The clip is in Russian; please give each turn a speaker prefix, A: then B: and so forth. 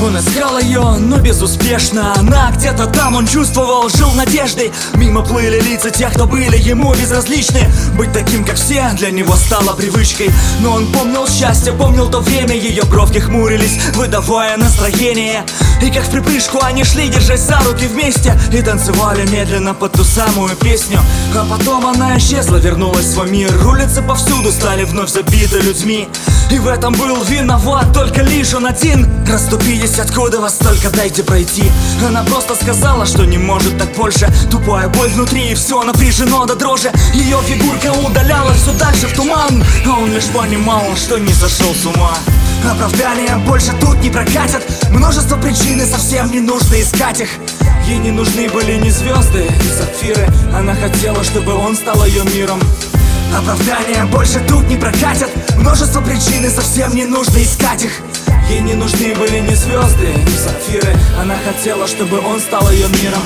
A: Он искал ее, но безуспешно. Она где-то там, он чувствовал, жил надеждой. Мимо плыли лица тех, кто были ему безразличны. Быть таким, как все, для него стало привычкой. Но он помнил счастье, помнил то время. Ее бровки хмурились, выдавая настроение. И как в припрыжку они шли, держась за руки вместе. И танцевали медленно под ту самую песню. А потом она исчезла, вернулась в свой мир. Улицы повсюду стали вновь забиты людьми И в этом был виноват только лишь он один. Расступились, откуда вас только дайте пройти. Она просто сказала, что не может так больше. Тупая боль внутри и все напряжено до дрожи. Ее фигурка удалялась все дальше в туман. А он лишь понимал, что не сошел с ума. Оправдания больше тут не прокатят. Множество причин и совсем не нужно искать их. Ей не нужны были ни звезды, ни сапфиры. Она хотела, чтобы он стал ее миром. Оправдания больше тут не прокатят Множество причин и совсем не нужно искать их. Ей не нужны были ни звезды, ни сапфиры. Она хотела, чтобы он стал ее миром